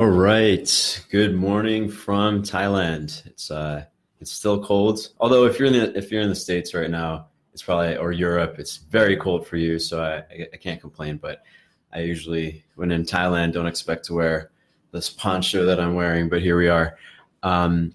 All right. Good morning from Thailand. It's uh it's still cold. Although if you're in the if you're in the States right now, it's probably or Europe, it's very cold for you, so I I can't complain, but I usually when in Thailand don't expect to wear this poncho that I'm wearing, but here we are. Um,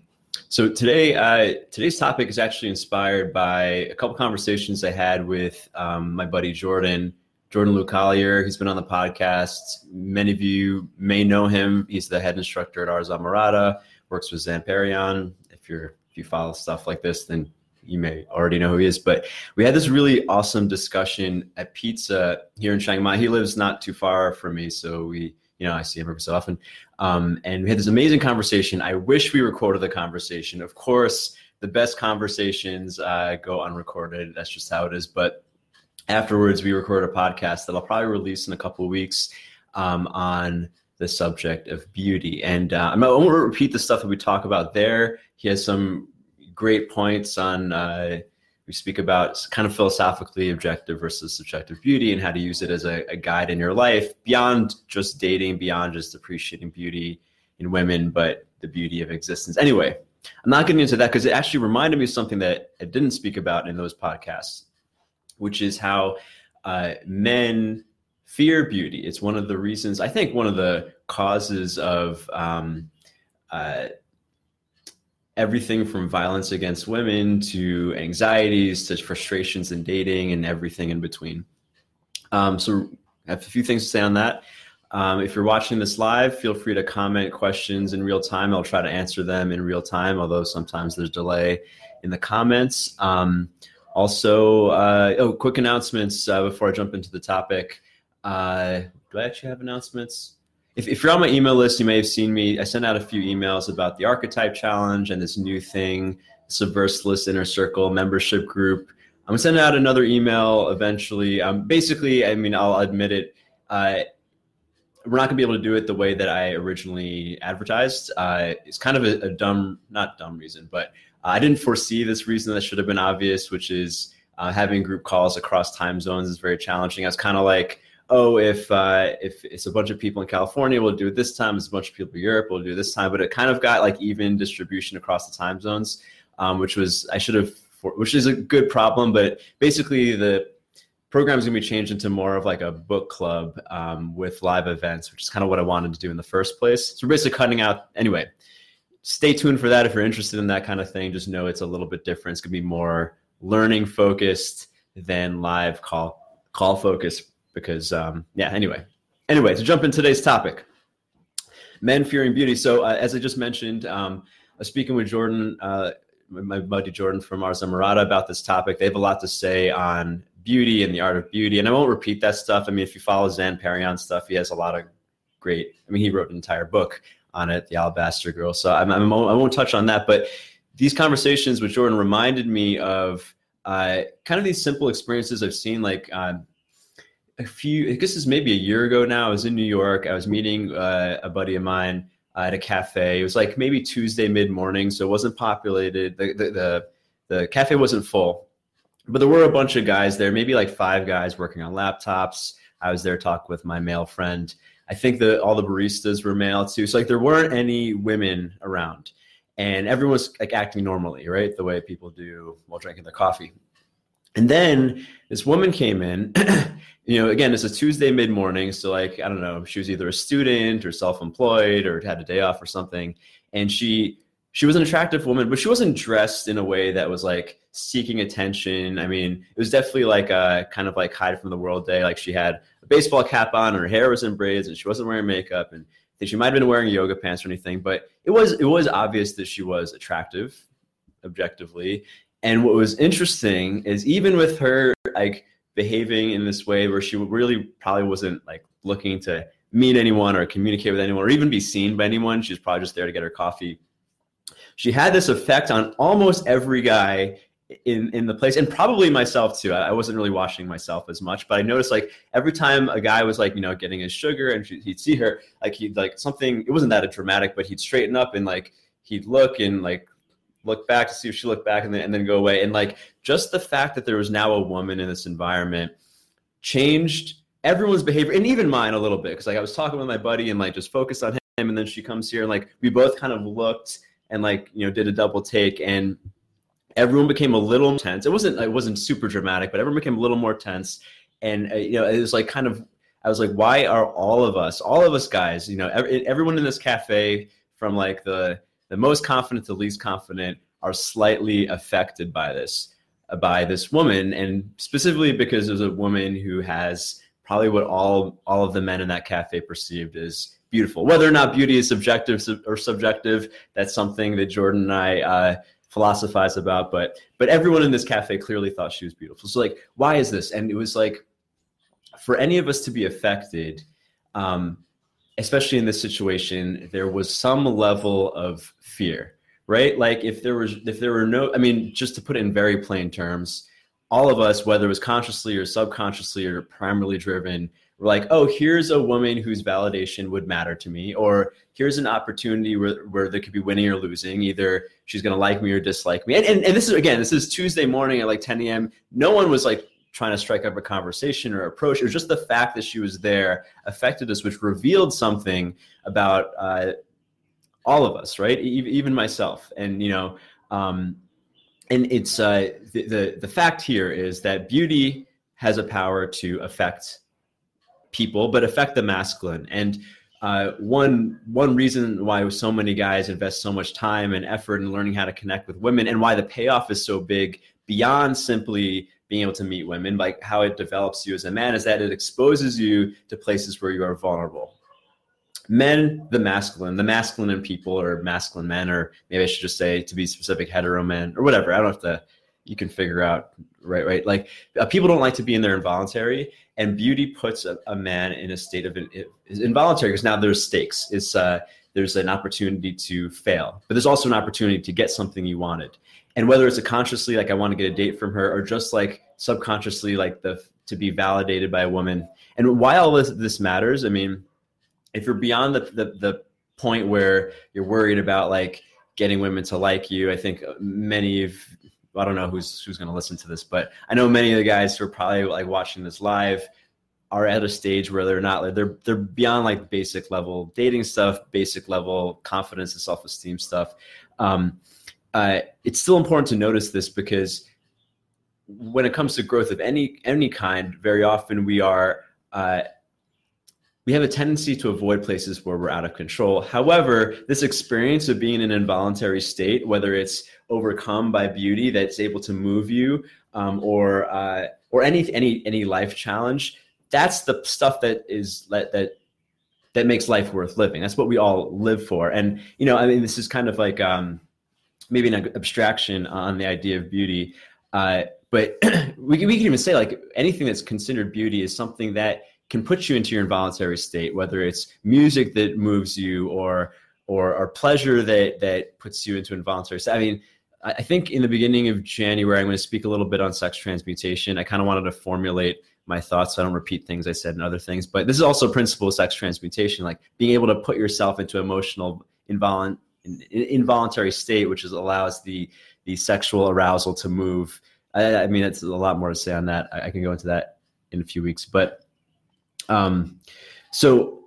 so today, uh, today's topic is actually inspired by a couple conversations I had with um, my buddy Jordan Jordan Lou Collier. He's been on the podcast. Many of you may know him. He's the head instructor at Ars Amorata, works with Zan Perion. If you're if you follow stuff like this, then you may already know who he is. But we had this really awesome discussion at pizza here in Chiang Mai. He lives not too far from me, so we, you know, I see him every so often. Um, and we had this amazing conversation. I wish we recorded the conversation. Of course, the best conversations uh, go unrecorded. That's just how it is. But afterwards, we record a podcast that I'll probably release in a couple of weeks um, on the subject of beauty. And uh, I'm I won't repeat the stuff that we talk about there. He has some great points on. Uh, we speak about kind of philosophically objective versus subjective beauty and how to use it as a, a guide in your life beyond just dating, beyond just appreciating beauty in women, but the beauty of existence. Anyway, I'm not getting into that because it actually reminded me of something that I didn't speak about in those podcasts which is how uh, men fear beauty. It's one of the reasons, I think, one of the causes of um, uh, everything from violence against women to anxieties to frustrations in dating and everything in between. Um, so, I have a few things to say on that. Um, if you're watching this live, feel free to comment questions in real time. I'll try to answer them in real time, although sometimes there's delay in the comments. Um, also, uh, oh, quick announcements uh, before I jump into the topic. Uh, do I actually have announcements? If, if, you're on my email list, you may have seen me. I sent out a few emails about the Archetype Challenge and this new thing, Subversalist Inner Circle membership group. I'm sending out another email eventually. Um, basically, I mean, I'll admit it. Uh, we're not going to be able to do it the way that I originally advertised. Uh, it's kind of a, a dumb, not dumb reason, but I didn't foresee this reason that should have been obvious, which is uh, having group calls across time zones is very challenging. I was kind of like, oh, if uh, if it's a bunch of people in California, we'll do it this time. It's a bunch of people in Europe, we'll do it this time. But it kind of got like even distribution across the time zones, um, which was I should have, which is a good problem. But basically, the program is going to be changed into more of like a book club um, with live events, which is kind of what I wanted to do in the first place. So we're basically cutting out anyway stay tuned for that if you're interested in that kind of thing. Just know it's a little bit different. It's gonna be more learning focused than live call call focused because um, yeah. Anyway, anyway, to jump into today's topic, men fearing beauty. So uh, as I just mentioned, um, I was speaking with Jordan, uh, my buddy Jordan from Ars Amorata about this topic. They have a lot to say on beauty and the art of beauty, and I won't repeat that stuff. I mean, if you follow Zan Perion stuff, he has a lot of great. I mean, he wrote an entire book on it, the Alabaster Girl. So I'm, I'm, I won't touch on that, but these conversations with Jordan reminded me of uh, kind of these simple experiences I've seen. Like uh, a few, I guess this maybe a year ago now. I was in New York. I was meeting uh, a buddy of mine uh, at a cafe. It was like maybe Tuesday mid morning, so it wasn't populated. The, the the the cafe wasn't full, but there were a bunch of guys there. Maybe like five guys working on laptops. I was there talking with my male friend I think that all the baristas were male too. So like there weren't any women around, and everyone was like acting normally, right, the way people do while drinking their coffee. And then this woman came in. you know, again, it's a Tuesday mid morning, so like I don't know, she was either a student or self employed or had a day off or something, and she she was an attractive woman, but she wasn't dressed in a way that was like seeking attention. I mean, it was definitely like a kind of like hide from the world day. Like she had a baseball cap on, her hair was in braids, and she wasn't wearing makeup. And I think she might have been wearing yoga pants or anything, but it was it was obvious that she was attractive, objectively. And what was interesting is even with her like behaving in this way where she really probably wasn't like looking to meet anyone or communicate with anyone or even be seen by anyone. She was probably just there to get her coffee she had this effect on almost every guy in in the place and probably myself too. I wasn't really watching myself as much but i noticed like every time a guy was like you know getting his sugar and he'd see her like he'd like something it wasn't that dramatic but he'd straighten up and like he'd look and like look back to see if she looked back and then, and then go away. And like just the fact that there was now a woman in this environment changed everyone's behavior and even mine a little bit because like i was talking with my buddy and like just focused on him and then she comes here and like we both kind of looked and like you know did a double take and everyone became a little tense. It wasn't it wasn't super dramatic but everyone became a little more tense. And uh, you know it was like kind of i was like why are all of us all of us guys you know every, everyone in this cafe from like the the most confident to least confident are slightly affected by this uh, by this woman and specifically because there's a woman who has probably what all all of the men in that cafe perceived as beautiful. Whether or not beauty is subjective or subjective, that's something that Jordan and I uh, philosophize about. But but everyone in this cafe clearly thought she was beautiful. So like, why is this? And it was like, for any of us to be affected, um, especially in this situation, there was some level of fear, right? Like if there was if there were no, I mean, just to put it in very plain terms. All of us, whether it was consciously or subconsciously or primarily driven, we're like, oh, here's a woman whose validation would matter to me, or here's an opportunity where, where there could be winning or losing. Either she's going to like me or dislike me. And, and, and this is, again, this is Tuesday morning at like 10 a.m. No one was like trying to strike up a conversation or approach. It was just the fact that she was there affected us, which revealed something about uh, all of us, right? E- even myself. And, you know, um, and it's uh, the, the, the fact here is that beauty has a power to affect people, but affect the masculine. And uh, one one reason why so many guys invest so much time and effort in learning how to connect with women, and why the payoff is so big beyond simply being able to meet women, like how it develops you as a man, is that it exposes you to places where you are vulnerable. Men, the masculine, the masculine in people, or masculine men, or maybe I should just say to be specific, hetero men, or whatever. I don't have to. You can figure out, right? Right. Like uh, people don't like to be in their involuntary, and beauty puts a, a man in a state of is involuntary because now there's stakes. It's uh, there's an opportunity to fail, but there's also an opportunity to get something you wanted. And whether it's a consciously like I want to get a date from her, or just like subconsciously like the to be validated by a woman. And why all this this matters? I mean, if you're beyond the the, the point where you're worried about like getting women to like you, I think many of I don't know who's who's going to listen to this, but I know many of the guys who are probably like watching this live are at a stage where they're not like they're they're beyond like basic level dating stuff, basic level confidence and self esteem stuff. Um, uh, it's still important to notice this because when it comes to growth of any any kind, very often we are uh, we have a tendency to avoid places where we're out of control. However, this experience of being in an involuntary state, whether it's overcome by beauty that's able to move you, um, or uh, or any any any life challenge, that's the stuff that is that that that makes life worth living. That's what we all live for. And you know, I mean, this is kind of like um, maybe an abstraction on the idea of beauty, uh, but we we can even say like anything that's considered beauty is something that can put you into your involuntary state, whether it's music that moves you or or, or pleasure that that puts you into involuntary state. I mean, I think in the beginning of January, I'm going to speak a little bit on sex transmutation. I kind of wanted to formulate my thoughts so I don't repeat things I said and other things. But this is also a principle of sex transmutation, like being able to put yourself into emotional involunt, involuntary state, which is allows the the sexual arousal to move. I, I mean, it's a lot more to say on that. I, I can go into that in a few weeks, but um, so,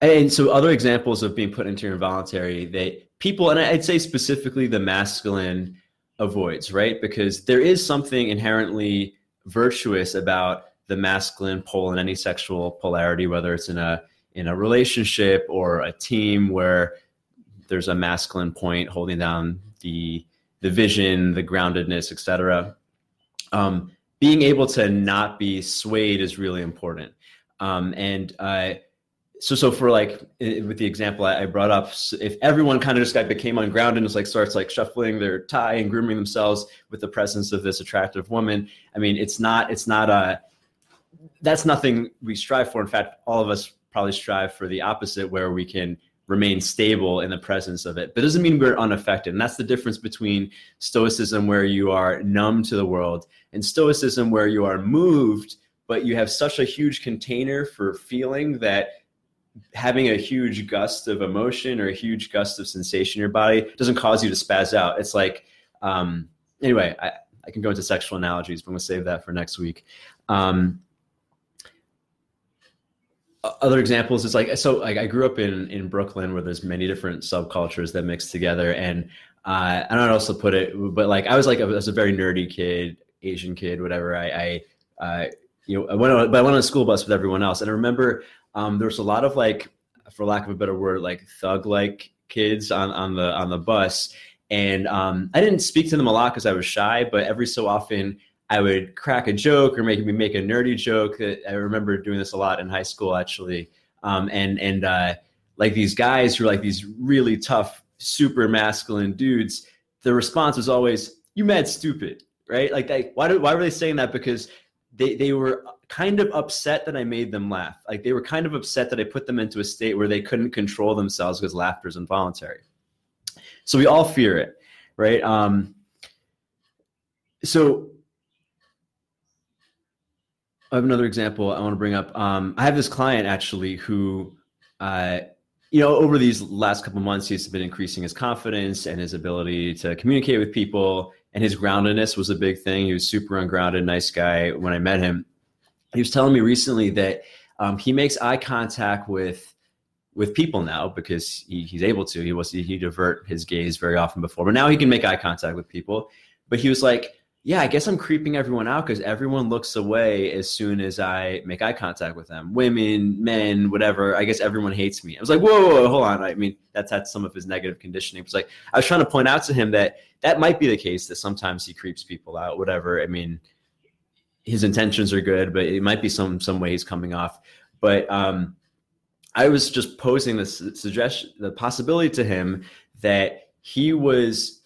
and so other examples of being put into your involuntary, they people, and I'd say specifically the masculine avoids, right? Because there is something inherently virtuous about the masculine pole in any sexual polarity, whether it's in a in a relationship or a team where there's a masculine point holding down the the vision, the groundedness, etc. Um, being able to not be swayed is really important. Um, and uh, so, so for like with the example I, brought up, if everyone kind of just got became ungrounded and just like starts like shuffling their tie and grooming themselves with the presence of this attractive woman, I mean, it's not, it's not a, that's nothing we strive for. In fact, all of us probably strive for the opposite, where we can remain stable in the presence of it. But it doesn't mean we're unaffected. And that's the difference between stoicism, where you are numb to the world, and stoicism, where you are moved but you have such a huge container for feeling that having a huge gust of emotion or a huge gust of sensation in your body doesn't cause you to spaz out. It's like, um, anyway, I, I can go into sexual analogies, but I'm gonna save that for next week. Um, other examples is like so like i grew up in in brooklyn where there's many different subcultures that mix together and uh, I don't know to put it, but like I was like I was a very nerdy kid, Asian kid, whatever. I, I uh, you know, I went on, but I went on a school bus with everyone else, and I remember um, there was a lot of like, for lack of a better word, like thug like kids on on the on the bus, and um, I didn't speak to them a lot because I was shy, but every so often I would crack a joke or make me make a nerdy joke. I remember doing this a lot in high school actually, um, and and uh, like these guys who are like these really tough, super masculine dudes. The response was always, "You mad stupid." right? Like, they, why, do, why were they saying that? Because they, they were kind of upset that I made them laugh. Like, they were kind of upset that I put them into a state where they couldn't control themselves because laughter is involuntary. So we all fear it, right? Um, so I have another example I want to bring up. Um, I have this client actually who, uh, you know, over these last couple months, he's been increasing his confidence and his ability to communicate with people and his groundedness was a big thing. He was super ungrounded, nice guy when I met him. He was telling me recently that um, he makes eye contact with with people now because he, he's able to. He was he divert his gaze very often before, but now he can make eye contact with people. But he was like, yeah, I guess I'm creeping everyone out because everyone looks away as soon as I make eye contact with them. Women, men, whatever. I guess everyone hates me. I was like, whoa, whoa, whoa hold on. I mean, that's that's some of his negative conditioning. It was like I was trying to point out to him that that might be the case that sometimes he creeps people out. Whatever. I mean, his intentions are good, but it might be some some way he's coming off. But um, I was just posing this suggestion, the possibility to him that he was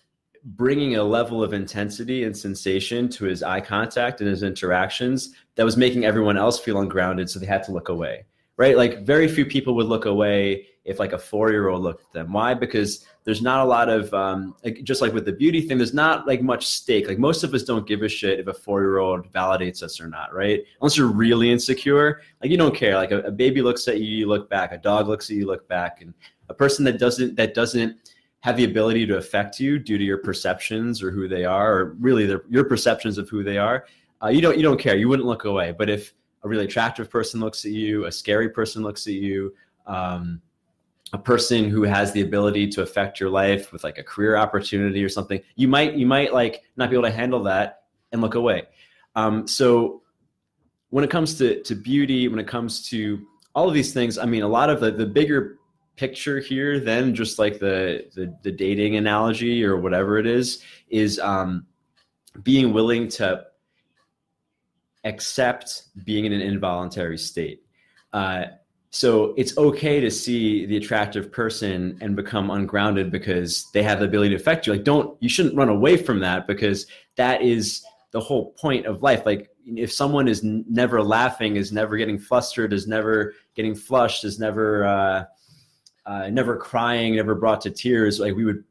bringing a level of intensity and sensation to his eye contact and his interactions that was making everyone else feel ungrounded so they had to look away right? Like very few people would look away if like a four year old looked at them. Why? Because there's not a lot of um, like, just like with the beauty thing there's not like much stake. Like most of us don't give a shit if a four year old validates us or not right? Unless you're really insecure like you don't care. Like a, a baby looks at you you look back. A dog looks at you you look back. And a person that doesn't that doesn't have the ability to affect you due to your perceptions or who they are, or really their, your perceptions of who they are, uh, you don't you don't care. You wouldn't look away. But if a really attractive person looks at you, a scary person looks at you, um, a person who has the ability to affect your life with like a career opportunity or something, you might you might like not be able to handle that and look away. Um, so when it comes to to beauty, when it comes to all of these things, I mean, a lot of the the bigger picture here then just like the, the, the dating analogy or whatever it is is um, being willing to accept being in an involuntary state. Uh, so it's okay to see the attractive person and become ungrounded because they have the ability to affect you. Like don't you shouldn't run away from that because that is the whole point of life. Like if someone is never laughing is never getting flustered is never getting flushed is never uh, uh, never crying, never brought to tears, like we would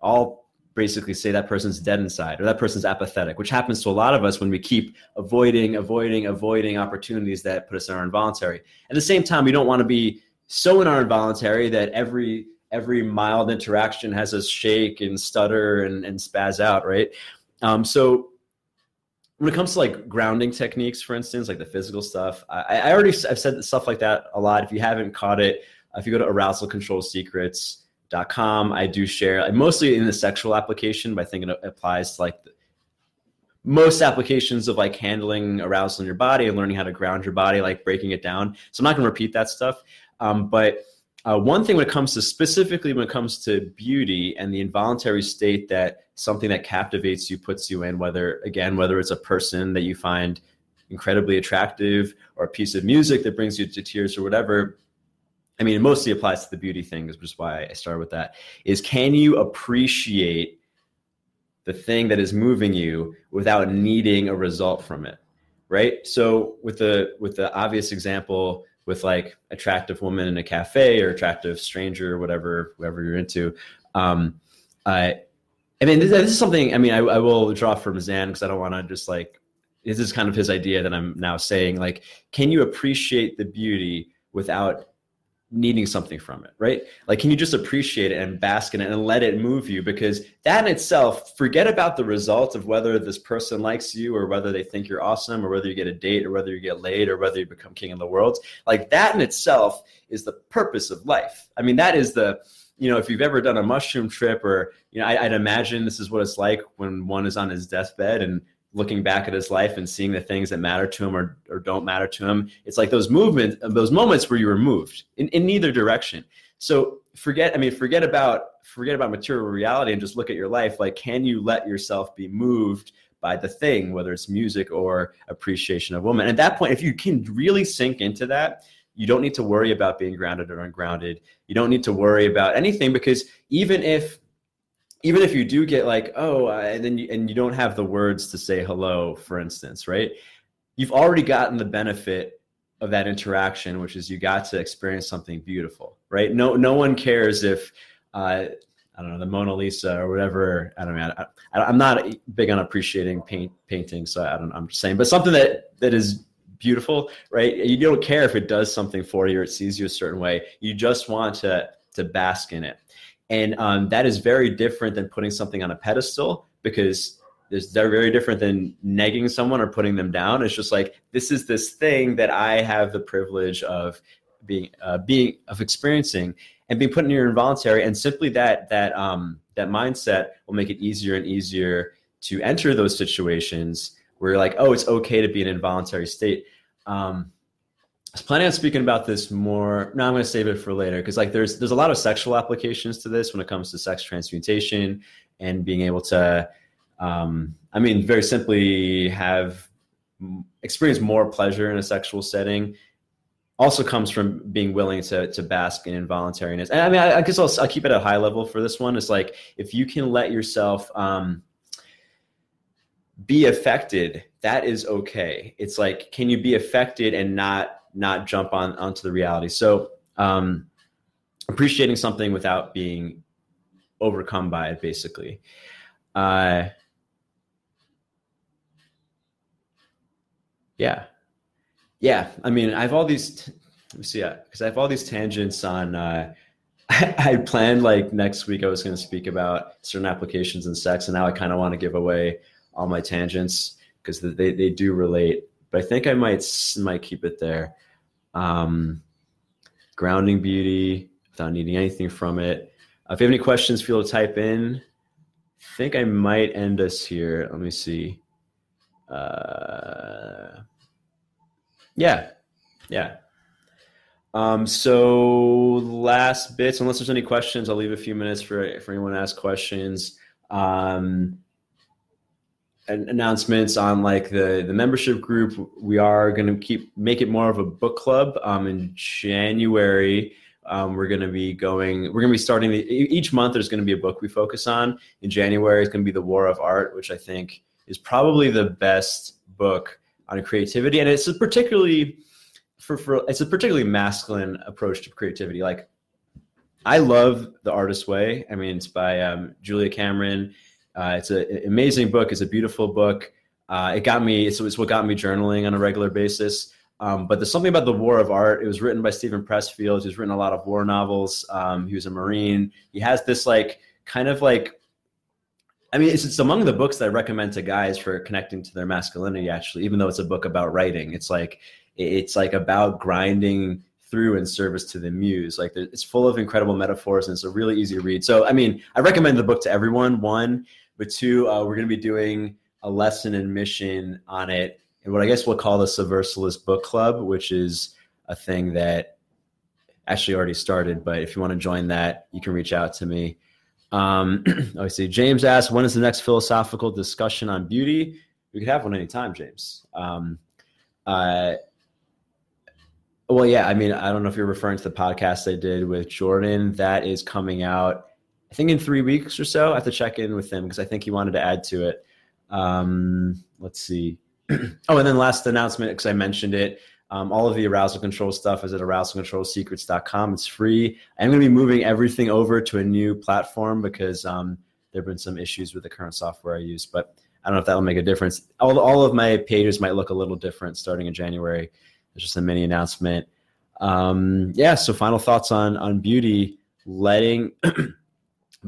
all basically say that person's dead inside or that person's apathetic, which happens to a lot of us when we keep avoiding, avoiding, avoiding opportunities that put us in our involuntary. At the same time, we don't want to be so in our involuntary that every every mild interaction has us shake and stutter and, and spaz out, right? Um, so when it comes to like grounding techniques, for instance, like the physical stuff, I, I already I've said stuff like that a lot. If you haven't caught it, if you go to arousalcontrolsecrets.com, I do share mostly in the sexual application, but I think it applies to like the, most applications of like handling arousal in your body and learning how to ground your body, like breaking it down. So I'm not going to repeat that stuff. Um, but uh, one thing when it comes to specifically when it comes to beauty and the involuntary state that something that captivates you puts you in, whether again, whether it's a person that you find incredibly attractive or a piece of music that brings you to tears or whatever, I mean, it mostly applies to the beauty thing, which is why I started with that. Is can you appreciate the thing that is moving you without needing a result from it? Right. So with the with the obvious example with like attractive woman in a cafe or attractive stranger, or whatever whoever you're into, um, I, I mean, this, this is something. I mean, I, I will draw from Zan because I don't want to just like this is kind of his idea that I'm now saying. Like, can you appreciate the beauty without needing something from it, right? Like, can you just appreciate it and bask in it and let it move you? Because that in itself, forget about the result of whether this person likes you or whether they think you're awesome or whether you get a date or whether you get laid or whether you become king of the world. Like, that in itself is the purpose of life. I mean, that is the, you know, if you've ever done a mushroom trip or, you know, I, would imagine this is what it's like when one is on his deathbed and looking back at his life and seeing the things that matter to him or, or don't matter to him. It's like those movements, those moments where you were moved in, in neither direction. So forget, I mean, forget about forget about material reality and just look at your life. Like, can you let yourself be moved by the thing, whether it's music or appreciation of woman? At that point, if you can really sink into that, you don't need to worry about being grounded or ungrounded. You don't need to worry about anything because even if even if you do get like oh uh, and then you, and you don't have the words to say hello for instance right you've already gotten the benefit of that interaction which is you got to experience something beautiful right no no one cares if uh, I don't know the Mona Lisa or whatever. I don't know. I, am not big on appreciating paint painting, so I don't. I'm just saying, but something that that is beautiful, right? You don't care if it does something for you or it sees you a certain way. You just want to to bask in it. And um, that is very different than putting something on a pedestal because there's, they're very different than negging someone or putting them down. It's just like, this is this thing that I have the privilege of being, uh, being, of experiencing and being put in your involuntary. And simply that, that, um, that mindset will make it easier and easier to enter those situations where you're like, oh, it's okay to be in an involuntary state. Um, was planning on speaking about this more. No, I'm going to save it for later because like there's there's a lot of sexual applications to this when it comes to sex transmutation and being able to, um, I mean, very simply have experience more pleasure in a sexual setting. Also comes from being willing to to bask in involuntariness. And I mean, I, I guess I'll, I'll keep it at a high level for this one. It's like if you can let yourself. Um, be affected that is okay it's like can you be affected and not not jump on onto the reality. So um, appreciating something without being overcome by it, basically. Uh, yeah, yeah. I mean, I have all these. T- let me see, because I have all these tangents on. Uh, I, I planned like next week I was going to speak about certain applications in sex, and now I kind of want to give away all my tangents because they, they do relate. But I think I might might keep it there um, grounding beauty without needing anything from it. Uh, if you have any questions, feel to type in. I think I might end us here. Let me see. Uh, yeah, yeah. Um, so last bits, unless there's any questions, I'll leave a few minutes for for anyone to ask questions. Um, announcements on like the the membership group. We are going to keep make it more of a book club um in january. Um, we're going to be going we're going to be starting the, each month there's going to be a book we focus on. In january it's going to be the war of art which i think is probably the best book on creativity. And it's a particularly for, for it's a particularly masculine approach to creativity. Like i love the artist way. I mean it's by um, julia cameron uh, it's an amazing book. It's a beautiful book. Uh, it got me. It's, it's, what got me journaling on a regular basis. Um, but there's something about the War of Art. It was written by Steven Pressfield. He's written a lot of war novels. Um, he was a Marine. He has this like kind of like. I mean, it's, it's among the books that I recommend to guys for connecting to their masculinity. Actually, even though it's a book about writing, it's like it's like about grinding through in service to the muse. Like it's full of incredible metaphors and it's a really easy read. So, I mean, I recommend the book to everyone. One, but two, uh, we're going to be doing a lesson and mission on it, and what I guess we'll call the Subversalist Book Club, which is a thing that actually already started. But if you want to join that, you can reach out to me. Um, I see. James asked, "When is the next philosophical discussion on beauty?" We could have one anytime, James. Um, uh, well, yeah. I mean, I don't know if you're referring to the podcast I did with Jordan. That is coming out think in three weeks or so. I have to check in with him because I think he wanted to add to it. Um, let's see. oh, and then last announcement because I mentioned it. Um, all of the arousal control stuff is at arousalcontrolsecrets.com. It's free. I'm going to be moving everything over to a new platform because um, there have been some issues with the current software I use, but I don't know if that will make a difference. All, all of my pages might look a little different starting in January. It's just a mini announcement. um, yeah. So final thoughts on on beauty, letting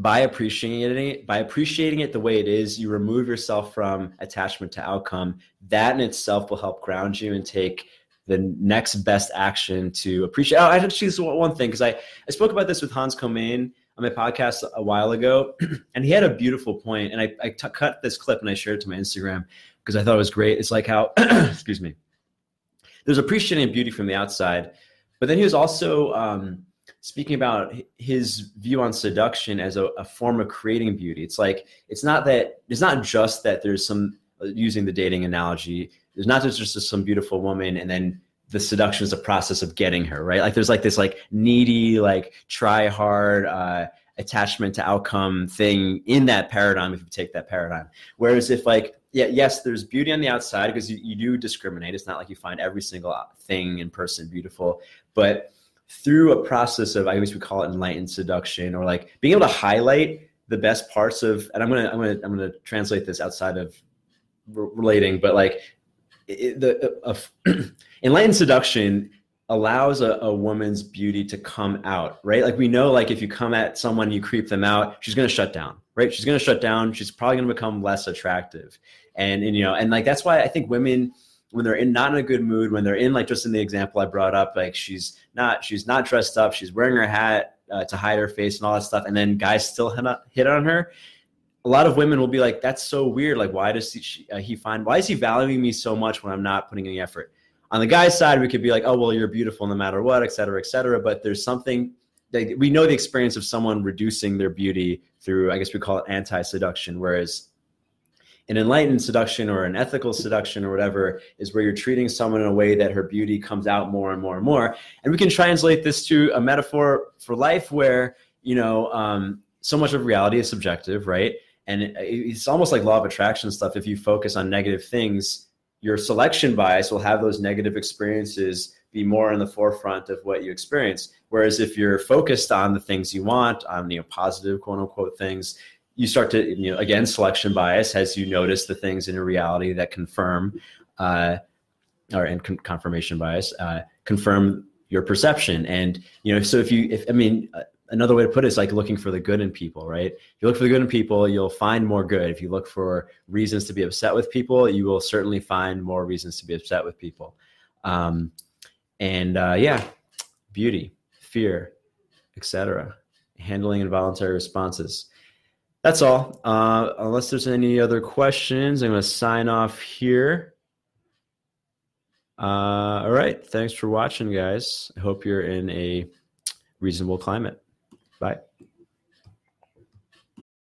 by appreciating it by appreciating it the way it is you remove yourself from attachment to outcome. That in itself will help ground you and take the next best action to appreciate. Oh i should choose one thing because I, I spoke about this with hans Komain on my podcast a while ago and he had a beautiful point and I, I t- cut this clip and i shared it to my instagram because i thought it was great. It's like how excuse me. There's appreciating beauty from the outside but then he was also um, speaking about his view on seduction as a, a, form of creating beauty. It's like it's not that it's not just that there's some using the dating analogy. There's not just just some beautiful woman and then the seduction is a process of getting her right. Like there's like this like needy like try hard uh, attachment to outcome thing in that paradigm if you take that paradigm. Whereas if like yeah yes there's beauty on the outside because you, you do discriminate. It's not like you find every single thing in person beautiful, but through a process of I guess we call it enlightened seduction or like being able to highlight the best parts of and I'm gonna I'm gonna I'm gonna translate this outside of relating, but like it, the enlightened seduction allows a, a woman's beauty to come out, right? Like we know, like if you come at someone, you creep them out, she's gonna shut down, right? She's gonna shut down. She's probably gonna become less attractive, and and you know, and like that's why I think women when they're in not in a good mood, when they're in like just in the example I brought up, like she's not she's not dressed up, she's wearing her hat uh, to hide her face and all that stuff, and then guys still hit, on her. A lot of women will be like, "That's so weird. Like, why does he, uh, he find why is he valuing me so much when I'm not putting any effort?" On the guy's side, we could be like, "Oh, well, you're beautiful no matter what, et cetera, et cetera." But there's something that we know the experience of someone reducing their beauty through, I guess we call it anti-seduction, whereas an enlightened seduction or an ethical seduction or whatever is where you're treating someone in a way that her beauty comes out more and more and more. And we can translate this to a metaphor for life where, you know, um, so much of reality is subjective, right? And it's almost like law of attraction stuff. If you focus on negative things, your selection bias will have those negative experiences be more in the forefront of what you experience. Whereas if you're focused on the things you want, on know positive quote unquote things, you start to you know again selection bias as you notice the things in your reality that confirm uh, or and con- confirmation bias uh, confirm your perception. And you know so if you if i mean uh, another way to put it is like looking for the good in people right? If you look for the good in people you'll find more good. If you look for reasons to be upset with people you will certainly find more reasons to be upset with people. Um, and uh, yeah beauty fear etc handling involuntary responses that's all. Uh, unless there's any other questions, I'm going to sign off here. Uh, all right. Thanks for watching, guys. I hope you're in a reasonable climate. Bye.